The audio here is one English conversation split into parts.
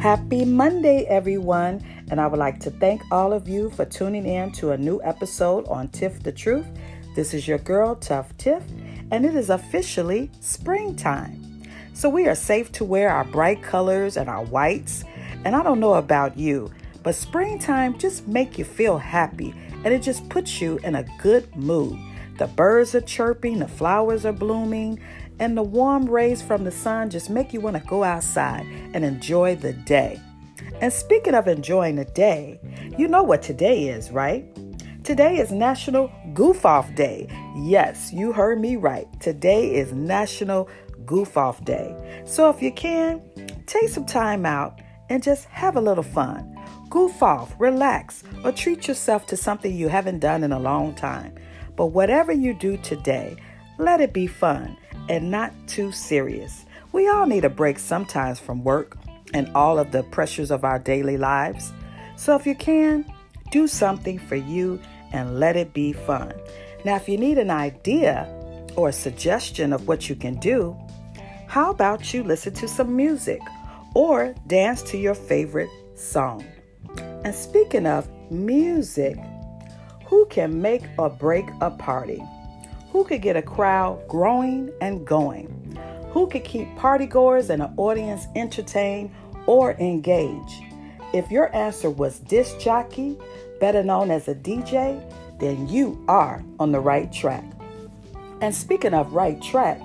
Happy Monday, everyone. And I would like to thank all of you for tuning in to a new episode on Tiff the Truth. This is your girl, Tough Tiff, and it is officially springtime. So we are safe to wear our bright colors and our whites. And I don't know about you, but springtime just make you feel happy and it just puts you in a good mood. The birds are chirping, the flowers are blooming, and the warm rays from the sun just make you want to go outside and enjoy the day. And speaking of enjoying the day, you know what today is, right? Today is National Goof Off Day. Yes, you heard me right. Today is National Goof Off Day. So if you can, take some time out and just have a little fun. Goof off, relax, or treat yourself to something you haven't done in a long time. But whatever you do today, let it be fun and not too serious. We all need a break sometimes from work and all of the pressures of our daily lives. So if you can, do something for you and let it be fun. Now, if you need an idea or a suggestion of what you can do, how about you listen to some music or dance to your favorite song? And speaking of music, who can make or break a party? Who could get a crowd growing and going? Who could keep partygoers and an audience entertained or engaged? If your answer was disc jockey, better known as a DJ, then you are on the right track. And speaking of right track,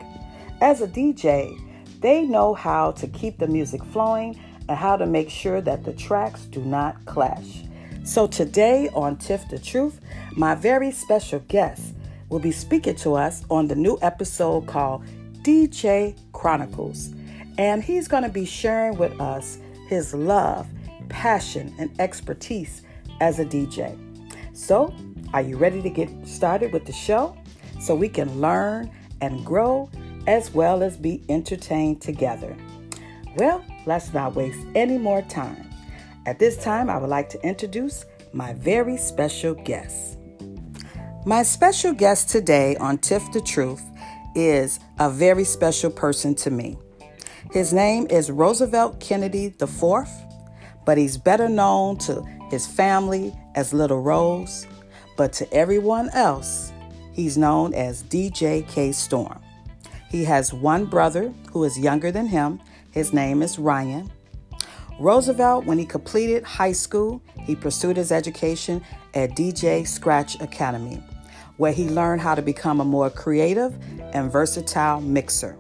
as a DJ, they know how to keep the music flowing and how to make sure that the tracks do not clash. So today on Tiff the Truth, my very special guest will be speaking to us on the new episode called DJ Chronicles. And he's going to be sharing with us his love, passion, and expertise as a DJ. So, are you ready to get started with the show so we can learn and grow as well as be entertained together? Well, let's not waste any more time. At this time, I would like to introduce my very special guest. My special guest today on Tiff the Truth is a very special person to me. His name is Roosevelt Kennedy IV, but he's better known to his family as Little Rose, but to everyone else, he's known as DJ K Storm. He has one brother who is younger than him. His name is Ryan. Roosevelt, when he completed high school, he pursued his education at DJ Scratch Academy where he learned how to become a more creative and versatile mixer.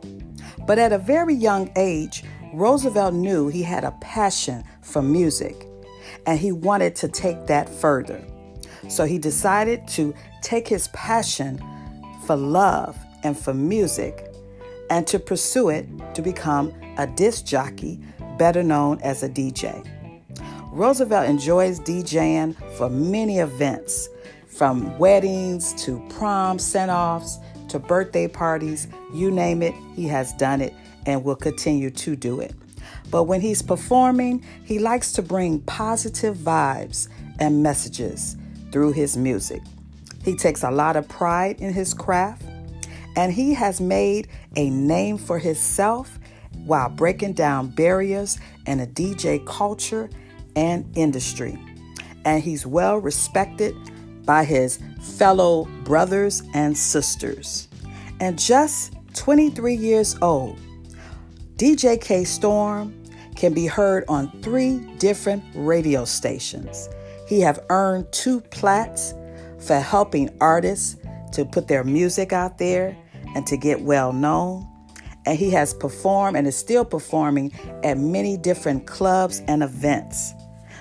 But at a very young age, Roosevelt knew he had a passion for music and he wanted to take that further. So he decided to take his passion for love and for music and to pursue it to become a disc jockey, better known as a DJ. Roosevelt enjoys DJing for many events from weddings to prom send offs to birthday parties, you name it, he has done it and will continue to do it. But when he's performing, he likes to bring positive vibes and messages through his music. He takes a lot of pride in his craft and he has made a name for himself while breaking down barriers in a DJ culture and industry. And he's well respected by his fellow brothers and sisters. And just 23 years old, DJ K Storm can be heard on three different radio stations. He have earned two plats for helping artists to put their music out there and to get well known. And he has performed and is still performing at many different clubs and events.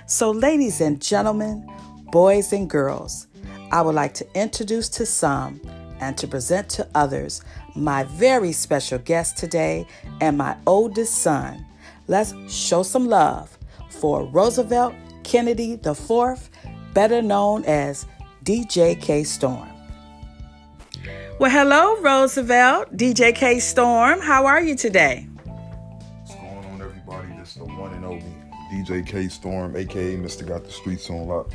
So, ladies and gentlemen, boys and girls, I would like to introduce to some and to present to others my very special guest today and my oldest son. Let's show some love for Roosevelt Kennedy IV, better known as DJK Storm. Well, hello, Roosevelt, DJK Storm. How are you today? What's going on, everybody? This is the one and only DJ K Storm, aka Mr. Got the Streets on Lock.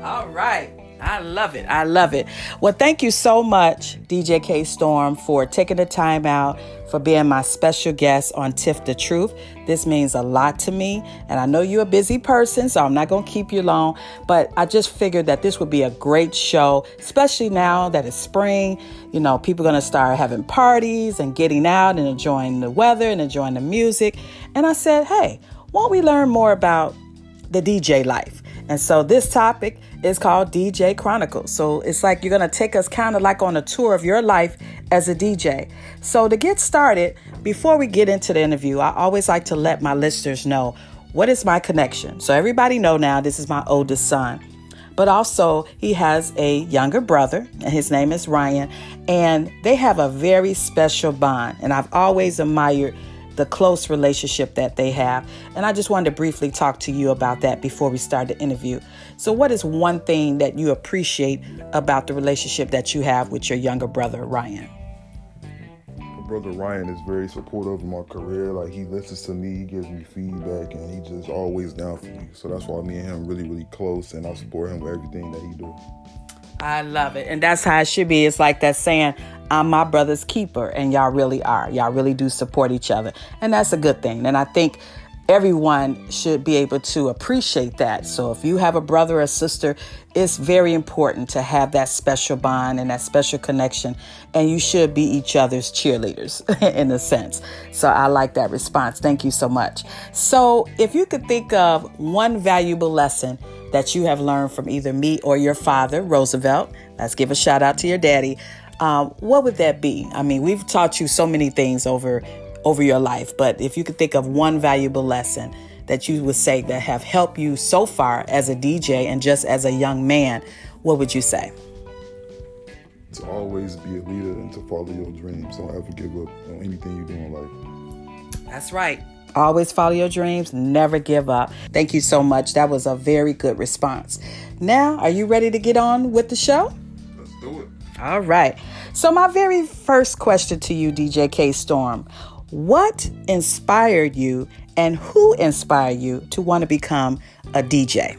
All right. I love it. I love it. Well, thank you so much, DJ K Storm, for taking the time out for being my special guest on Tiff the Truth. This means a lot to me, and I know you're a busy person, so I'm not going to keep you long, but I just figured that this would be a great show, especially now that it's spring. You know, people are going to start having parties and getting out and enjoying the weather and enjoying the music. And I said, hey, won't we learn more about the DJ life? And so this topic is called DJ Chronicles. So it's like you're going to take us kind of like on a tour of your life as a DJ. So to get started, before we get into the interview, I always like to let my listeners know what is my connection. So everybody know now this is my oldest son. But also he has a younger brother and his name is Ryan and they have a very special bond and I've always admired the close relationship that they have. And I just wanted to briefly talk to you about that before we start the interview. So, what is one thing that you appreciate about the relationship that you have with your younger brother, Ryan? My brother Ryan is very supportive of my career. Like he listens to me, he gives me feedback, and he just always down for me. So that's why me and him really, really close, and I support him with everything that he do. I love it. And that's how it should be. It's like that saying, I'm my brother's keeper, and y'all really are. Y'all really do support each other. And that's a good thing. And I think everyone should be able to appreciate that. So if you have a brother or sister, it's very important to have that special bond and that special connection. And you should be each other's cheerleaders in a sense. So I like that response. Thank you so much. So if you could think of one valuable lesson that you have learned from either me or your father, Roosevelt, let's give a shout out to your daddy. Um, what would that be? I mean, we've taught you so many things over over your life, but if you could think of one valuable lesson that you would say that have helped you so far as a DJ and just as a young man, what would you say? To always be a leader and to follow your dreams. Don't ever give up on anything you do in life. That's right. Always follow your dreams, never give up. Thank you so much. That was a very good response. Now, are you ready to get on with the show? All right. So, my very first question to you, DJ K Storm what inspired you and who inspired you to want to become a DJ?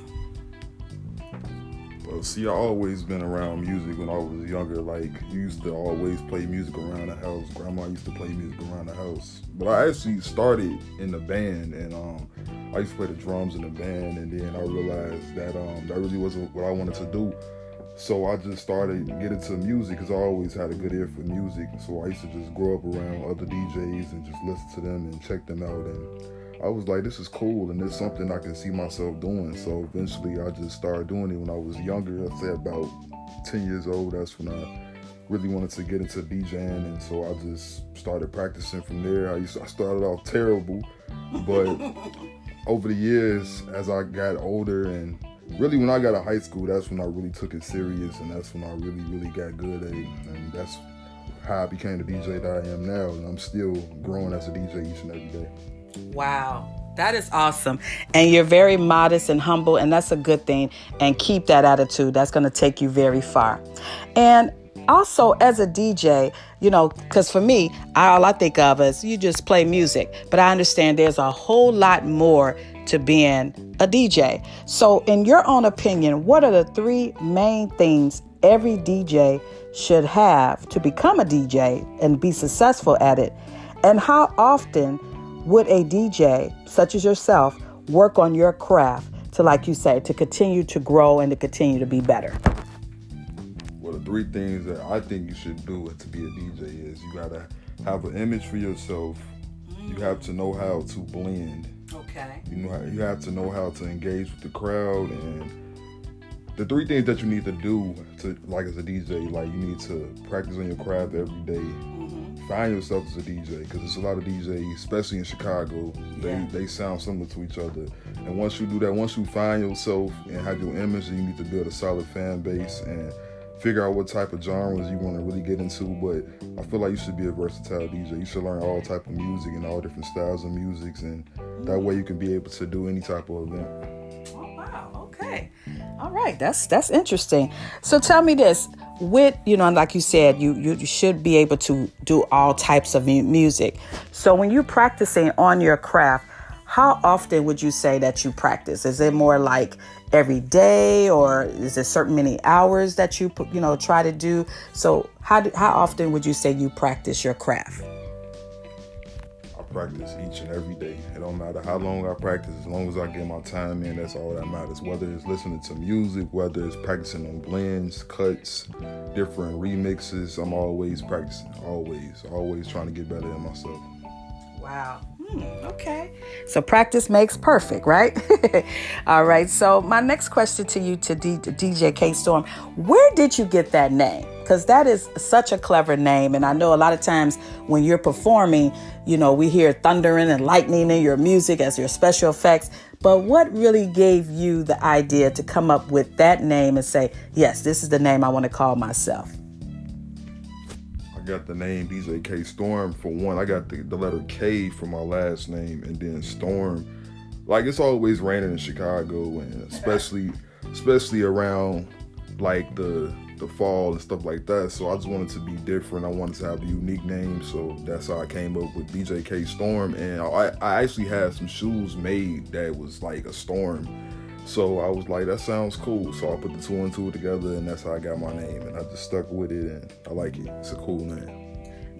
Well, see, I always been around music when I was younger. Like, used to always play music around the house. Grandma used to play music around the house. But I actually started in the band, and um, I used to play the drums in the band, and then I realized that um, that really wasn't what I wanted to do. So I just started getting to music because I always had a good ear for music. So I used to just grow up around other DJs and just listen to them and check them out. And I was like, this is cool and it's something I can see myself doing. So eventually I just started doing it when I was younger. I say about 10 years old. That's when I really wanted to get into DJing. And so I just started practicing from there. I, used to, I started off terrible, but over the years, as I got older and really when I got to high school, that's when I really took it serious, and that's when I really, really got good at it, and that's how I became the DJ that I am now, and I'm still growing as a DJ each and every day. Wow. That is awesome. And you're very modest and humble, and that's a good thing. And keep that attitude. That's going to take you very far. And also, as a DJ, you know, because for me, all I think of is you just play music. But I understand there's a whole lot more to being a DJ. So, in your own opinion, what are the three main things every DJ should have to become a DJ and be successful at it? And how often would a DJ, such as yourself, work on your craft to, like you say, to continue to grow and to continue to be better? Well, the three things that I think you should do to be a DJ is you gotta have an image for yourself. You have to know how to blend Okay. You know, you have to know how to engage with the crowd, and the three things that you need to do to, like, as a DJ, like, you need to practice on your craft every day. Mm-hmm. Find yourself as a DJ, because there's a lot of DJs, especially in Chicago, they yeah. they sound similar to each other. And once you do that, once you find yourself and have your image, you need to build a solid fan base and figure out what type of genres you want to really get into. But I feel like you should be a versatile DJ. You should learn all type of music and all different styles of music, and that way you can be able to do any type of event. Oh wow! Okay, all right. That's that's interesting. So tell me this: with you know, like you said, you you should be able to do all types of music. So when you're practicing on your craft. How often would you say that you practice? Is it more like every day, or is it certain many hours that you you know try to do? So how do, how often would you say you practice your craft? I practice each and every day. It don't matter how long I practice, as long as I get my time in, that's all that matters. Whether it's listening to music, whether it's practicing on blends, cuts, different remixes, I'm always practicing. Always, always trying to get better than myself. Wow. Hmm, okay. So practice makes perfect, right? all right. So my next question to you, to, D- DJ K Storm, where did you get that name? because that is such a clever name. And I know a lot of times when you're performing, you know, we hear thundering and lightning in your music as your special effects. But what really gave you the idea to come up with that name and say, yes, this is the name I want to call myself? Got the name DJ K Storm for one. I got the, the letter K for my last name and then Storm. Like it's always raining in Chicago and especially especially around like the the fall and stuff like that. So I just wanted to be different. I wanted to have a unique name. So that's how I came up with DJ K Storm. And I, I actually had some shoes made that was like a storm. So I was like, that sounds cool. So I put the two and two together and that's how I got my name. And I just stuck with it and I like it. It's a cool name.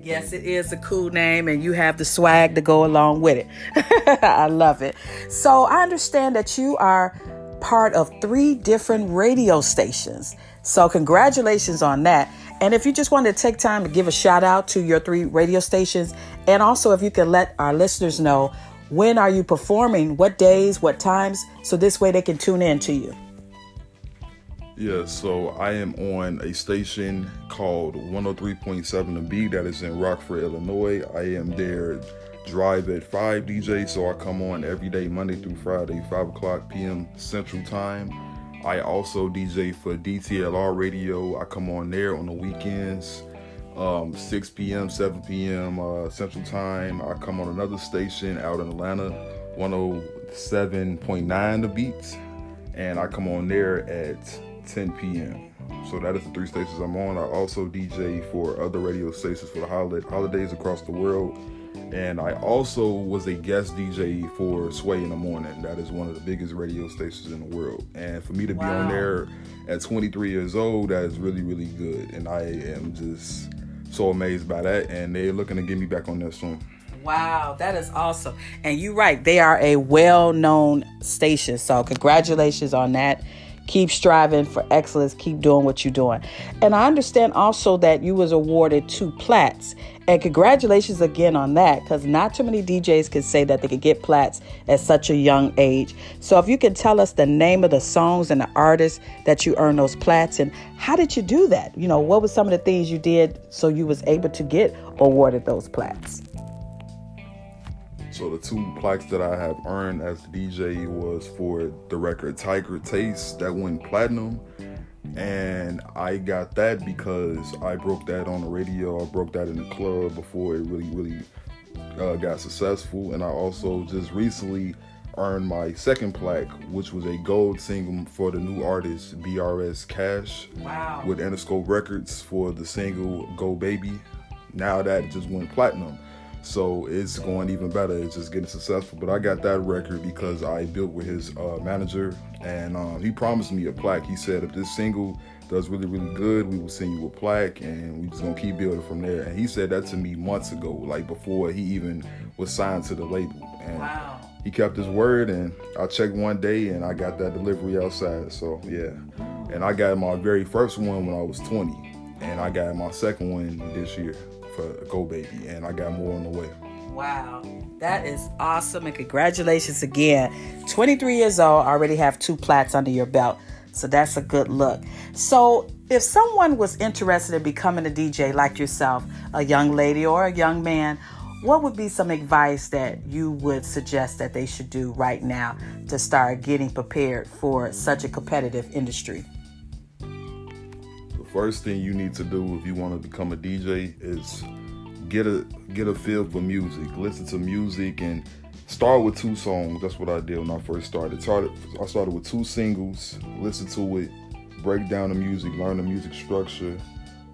Yes, it is a cool name, and you have the swag to go along with it. I love it. So, I understand that you are part of three different radio stations. So, congratulations on that. And if you just wanted to take time to give a shout out to your three radio stations, and also if you can let our listeners know when are you performing, what days, what times, so this way they can tune in to you. Yeah, so I am on a station called 103.7 The Beat that is in Rockford, Illinois. I am there drive at 5 DJ, so I come on every day, Monday through Friday, 5 o'clock p.m. Central Time. I also DJ for DTLR Radio. I come on there on the weekends, um, 6 p.m., 7 p.m. Uh, Central Time. I come on another station out in Atlanta, 107.9 The Beats, and I come on there at 10 p.m. So that is the three stations I'm on. I also DJ for other radio stations for the holidays across the world and I also was a guest DJ for Sway in the Morning. That is one of the biggest radio stations in the world. And for me to wow. be on there at 23 years old, that is really, really good. And I am just so amazed by that. And they're looking to get me back on there soon. Wow, that is awesome. And you're right, they are a well known station. So, congratulations on that. Keep striving for excellence. Keep doing what you're doing. And I understand also that you was awarded two plats. And congratulations again on that, because not too many DJs can say that they could get plats at such a young age. So if you can tell us the name of the songs and the artists that you earned those plats, and how did you do that? You know, what were some of the things you did so you was able to get awarded those plats? So the two plaques that I have earned as DJ was for the record Tiger Taste that went platinum and I got that because I broke that on the radio. I broke that in the club before it really, really uh, got successful. And I also just recently earned my second plaque, which was a gold single for the new artist BRS Kash wow. with Interscope Records for the single Go Baby. Now that just went platinum. So it's going even better. It's just getting successful. But I got that record because I built with his uh, manager, and um, he promised me a plaque. He said if this single does really really good, we will send you a plaque, and we just gonna keep building from there. And he said that to me months ago, like before he even was signed to the label. And wow. he kept his word, and I checked one day, and I got that delivery outside. So yeah, and I got my very first one when I was 20, and I got my second one this year for Go Baby, and I got more on the way. Wow, that is awesome, and congratulations again. 23 years old, already have two plats under your belt, so that's a good look. So, if someone was interested in becoming a DJ like yourself, a young lady or a young man, what would be some advice that you would suggest that they should do right now to start getting prepared for such a competitive industry? First thing you need to do if you want to become a DJ is get a get a feel for music. Listen to music and start with two songs. That's what I did when I first started. started I started with two singles, listen to it, break down the music, learn the music structure,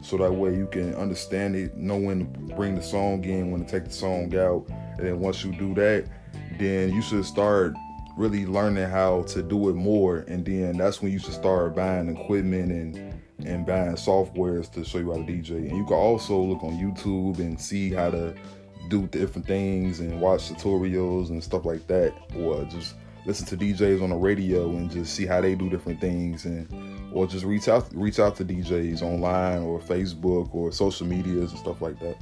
so that way you can understand it, know when to bring the song in, when to take the song out, and then once you do that, then you should start really learning how to do it more and then that's when you should start buying equipment and and buying softwares to show you how to DJ. And you can also look on YouTube and see how to do different things and watch tutorials and stuff like that or just listen to DJs on the radio and just see how they do different things and or just reach out reach out to DJs online or Facebook or social medias and stuff like that.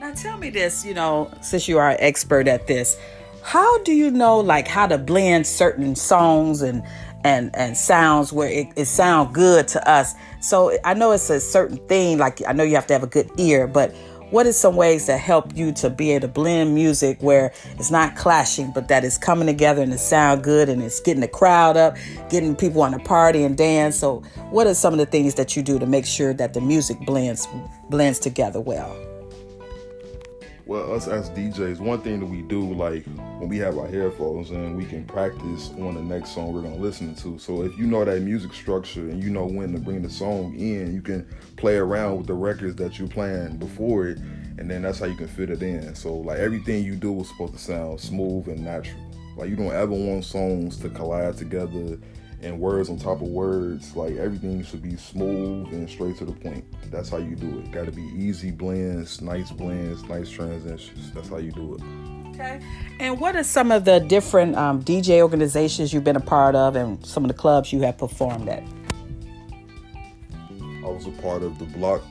Now tell me this, you know, since you are an expert at this, how do you know like how to blend certain songs and and and sounds where it, it sound good to us. So i know it's a certain thing like i know you have to have a good ear but what is some ways that help you to be able to blend music where it's not clashing but that it's coming together and it sound good and it's getting the crowd up getting people on the party and dance? So what are some of the things that you do to make sure that the music blends blends together well well, us as DJs, one thing that we do, like when we have our headphones and we can practice on the next song we're gonna listen to. So if you know that music structure and you know when to bring the song in, you can play around with the records that you're playing before it, and then that's how you can fit it in. So like everything you do is supposed to sound smooth and natural. Like you don't ever want songs to collide together and words on top of words. Like everything should be smooth and straight to the point. That's how you do it. Got to be easy blends, nice blends, nice transitions. That's how you do it. Okay. And what are some of the different um, DJ organizations you've been a part of and some of the clubs you have performed at? I was a part of the Block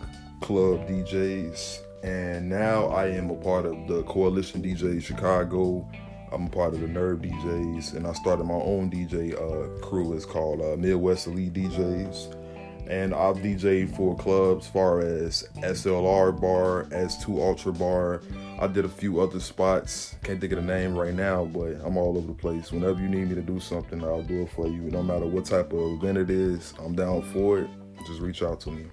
Club DJs, and now I am a part of the Coalition DJs Chicago I'm a part of the Nerve DJs, and I started my own DJ uh, crew. It's called uh, Midwest Elite DJs, and I've DJed for clubs far as SLR Bar, S2 Ultra Bar. I did a few other spots. Can't think of the name right now, but I'm all over the place. Whenever you need me to do something, I'll do it for you. No matter what type of event it is, I'm down for it. Just reach out to me.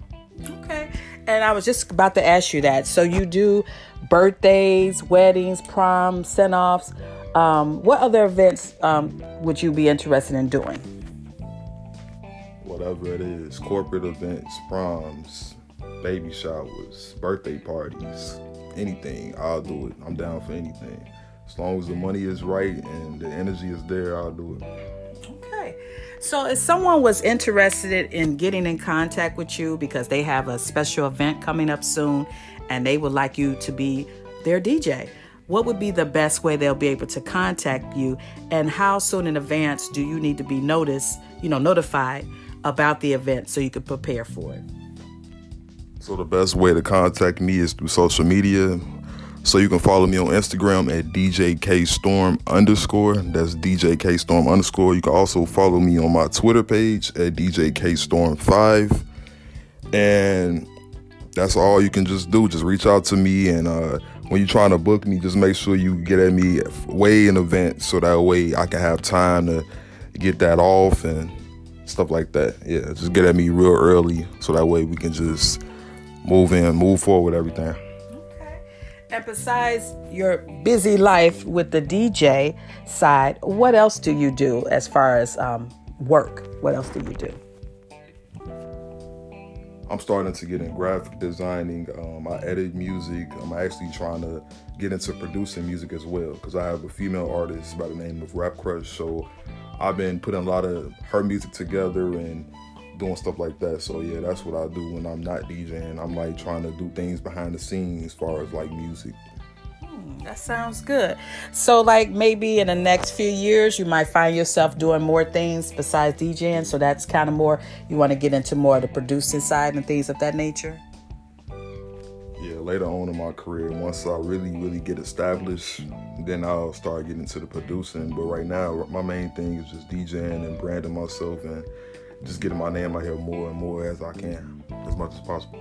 Okay. And I was just about to ask you that. So you do birthdays, weddings, proms, send offs. Um, what other events um, would you be interested in doing? Whatever it is corporate events, proms, baby showers, birthday parties, anything, I'll do it. I'm down for anything. As long as the money is right and the energy is there, I'll do it. Okay. So, if someone was interested in getting in contact with you because they have a special event coming up soon and they would like you to be their DJ, what would be the best way they'll be able to contact you? And how soon in advance do you need to be noticed you know notified about the event so you can prepare for it? So the best way to contact me is through social media. So you can follow me on instagram at djkstorm underscore. That's djkstorm underscore. You can also follow me on my twitter page at djkstorm5 and that's all you can just do. Just reach out to me and uh when you're trying to book me, just make sure you get at me way in advance so that way I can have time to get that off and stuff like that. Yeah, just get at me real early so that way we can just move in, move forward with everything. Okay. And besides your busy life with the DJ side, what else do you do as far as um, work? What else do you do? I'm starting to get in graphic designing. Um, I edit music. I'm actually trying to get into producing music as well because I have a female artist by the name of Rap Crush. So I've been putting a lot of her music together and doing stuff like that. So yeah, that's what I do when I'm not DJing. I'm like trying to do things behind the scenes as far as like music. That sounds good. So, like maybe in the next few years, you might find yourself doing more things besides DJing. So, that's kind of more, you want to get into more of the producing side and things of that nature? Yeah, later on in my career, once I really, really get established, then I'll start getting into the producing. But right now, my main thing is just DJing and branding myself and just getting my name out here more and more as I can, as much as possible.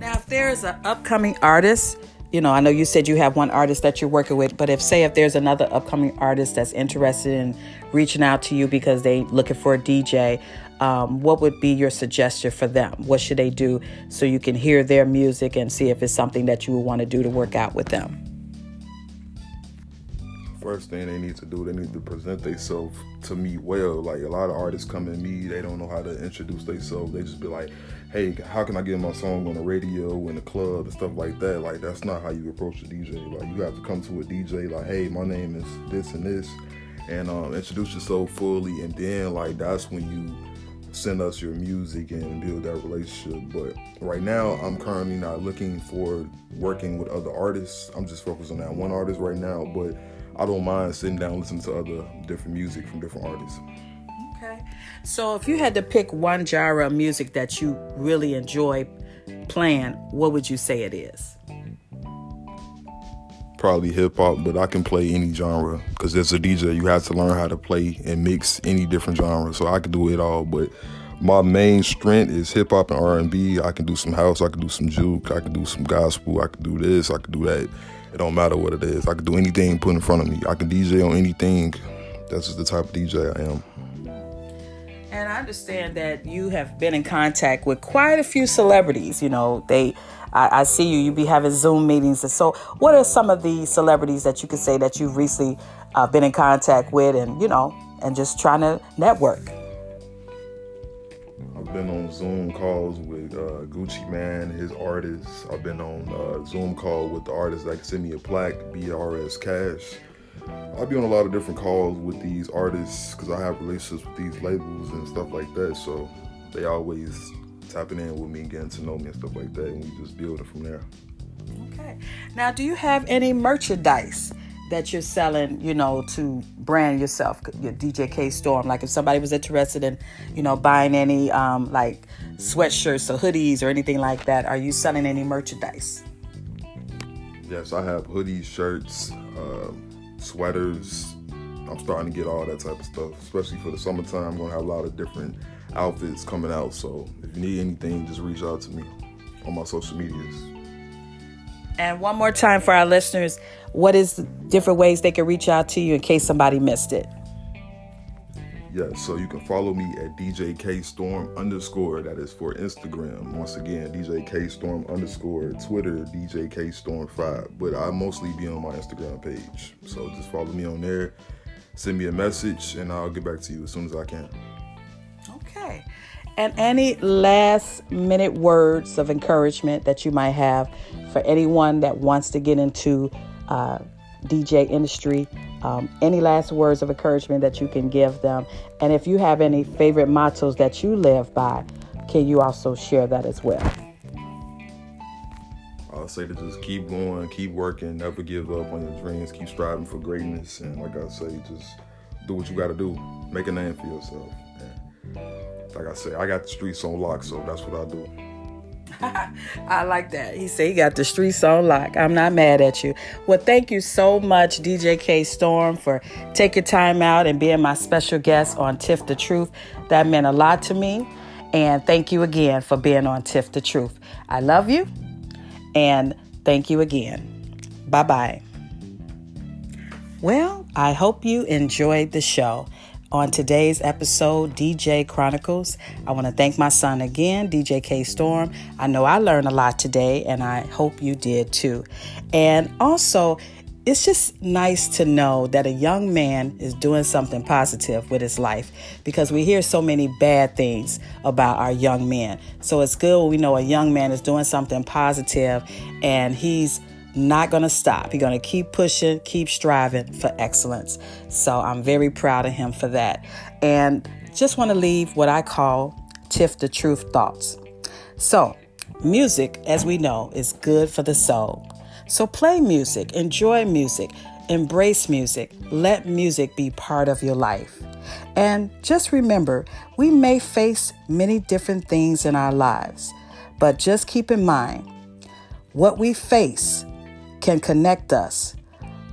Now, if there is an upcoming artist you know, I know you said you have one artist that you're working with, but if say if there's another upcoming artist that's interested in reaching out to you because they looking for a DJ, um, what would be your suggestion for them? What should they do so you can hear their music and see if it's something that you would want to do to work out with them? First thing they need to do, they need to present themselves to me well. Like a lot of artists come to me, they don't know how to introduce themselves. They just be like, "Hey, how can I get my song on the radio, in the club, and stuff like that?" Like that's not how you approach a DJ. Like you have to come to a DJ like, "Hey, my name is this and this," and um, introduce yourself fully, and then like that's when you send us your music and build that relationship. But right now, I'm currently not looking for working with other artists. I'm just focused on that one artist right now. But I don't mind sitting down listening to other different music from different artists. Okay. So if you had to pick one genre of music that you really enjoy playing, what would you say it is? Probably hip hop, but I can play any genre because as a DJ, you have to learn how to play and mix any different genre. So I can do it all, but my main strength is hip hop and R and B. I can do some house, I can do some juke, I can do some gospel, I can do this, I can do that. It don't matter what it is. I can do anything put in front of me. I can DJ on anything. That's just the type of DJ I am. And I understand that you have been in contact with quite a few celebrities. You know, they, I, I see you. You be having Zoom meetings. And so, what are some of the celebrities that you could say that you've recently uh, been in contact with, and you know, and just trying to network? Been on Zoom calls with uh, Gucci Mane, his artists. I've been on uh, Zoom call with the artists that can send me a plaque, BRS Kash. I'll be on a lot of different calls with these artists because I have relationships with these labels and stuff like that. So they always tapping in with me, getting to know me and stuff like that, and we just building from there. Okay. Now, do you have any merchandise that you're selling, you know, to brand yourself, your DJ K Storm? Like if somebody was interested in, you know, buying any um, like sweatshirts or hoodies or anything like that, are you selling any merchandise? Yes, I have hoodies, shirts. Uh, sweaters. I'm starting to get all that type of stuff, especially for the summertime. I'm gonna have a lot of different outfits coming out. So if you need anything, just reach out to me on my social medias. And one more time for our listeners, what is different ways they can reach out to you in case somebody missed it? Yes, so you can follow me at DJ K Storm underscore. That is for Instagram. Once again, DJ K Storm underscore. Twitter, DJ K Storm five. But I mostly be on my Instagram page. So just follow me on there. Send me a message, and I'll get back to you as soon as I can. And any last minute words of encouragement that you might have for anyone that wants to get into uh, DJ industry um, any last words of encouragement that you can give them? And if you have any favorite mottos that you live by, can you also share that as well? I'll say to just keep going, keep working, never give up on your dreams, keep striving for greatness, and like I say, just do what you got to do, make a name for yourself. Like I say, I got the streets on lock, so that's what I do. I like that. He said he got the streets on lock. I'm not mad at you. Well, thank you so much, DJ K Storm, for taking time out and being my special guest on Tiff the Truth. That meant a lot to me. And thank you again for being on Tiff the Truth. I love you. And thank you again. Bye bye. Well, I hope you enjoyed the show. On today's episode, DJ Chronicles, I want to thank my son again, DJ K Storm. I know I learned a lot today, and I hope you did too. And also, it's just nice to know that a young man is doing something positive with his life because we hear so many bad things about our young men. So it's good when we know a young man is doing something positive and he's not going to stop. He's going to keep pushing, keep striving for excellence. So I'm very proud of him for that. And just want to leave what I call Tiff the Truth thoughts. So, music, as we know, is good for the soul. So play music, enjoy music, embrace music, let music be part of your life. And just remember, we may face many different things in our lives, but just keep in mind what we face can connect us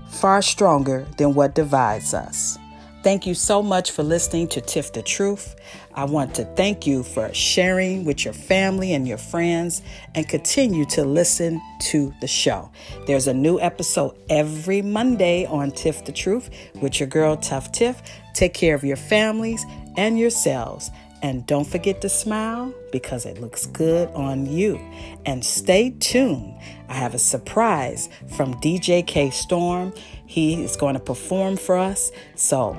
far stronger than what divides us. Thank you so much for listening to Tiff the Truth. I want to thank you for sharing with your family and your friends and continue to listen to the show. There's a new episode every Monday on Tiff the Truth with your girl Tough Tiff. Take care of your families and yourselves And don't forget to smile because it looks good on you. And stay tuned. I have a surprise from DJ K Storm. He is going to perform for us. So,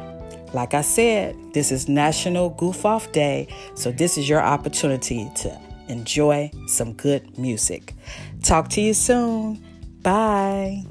like I said, this is National Goof Off Day. So, this is your opportunity to enjoy some good music. Talk to you soon. Bye.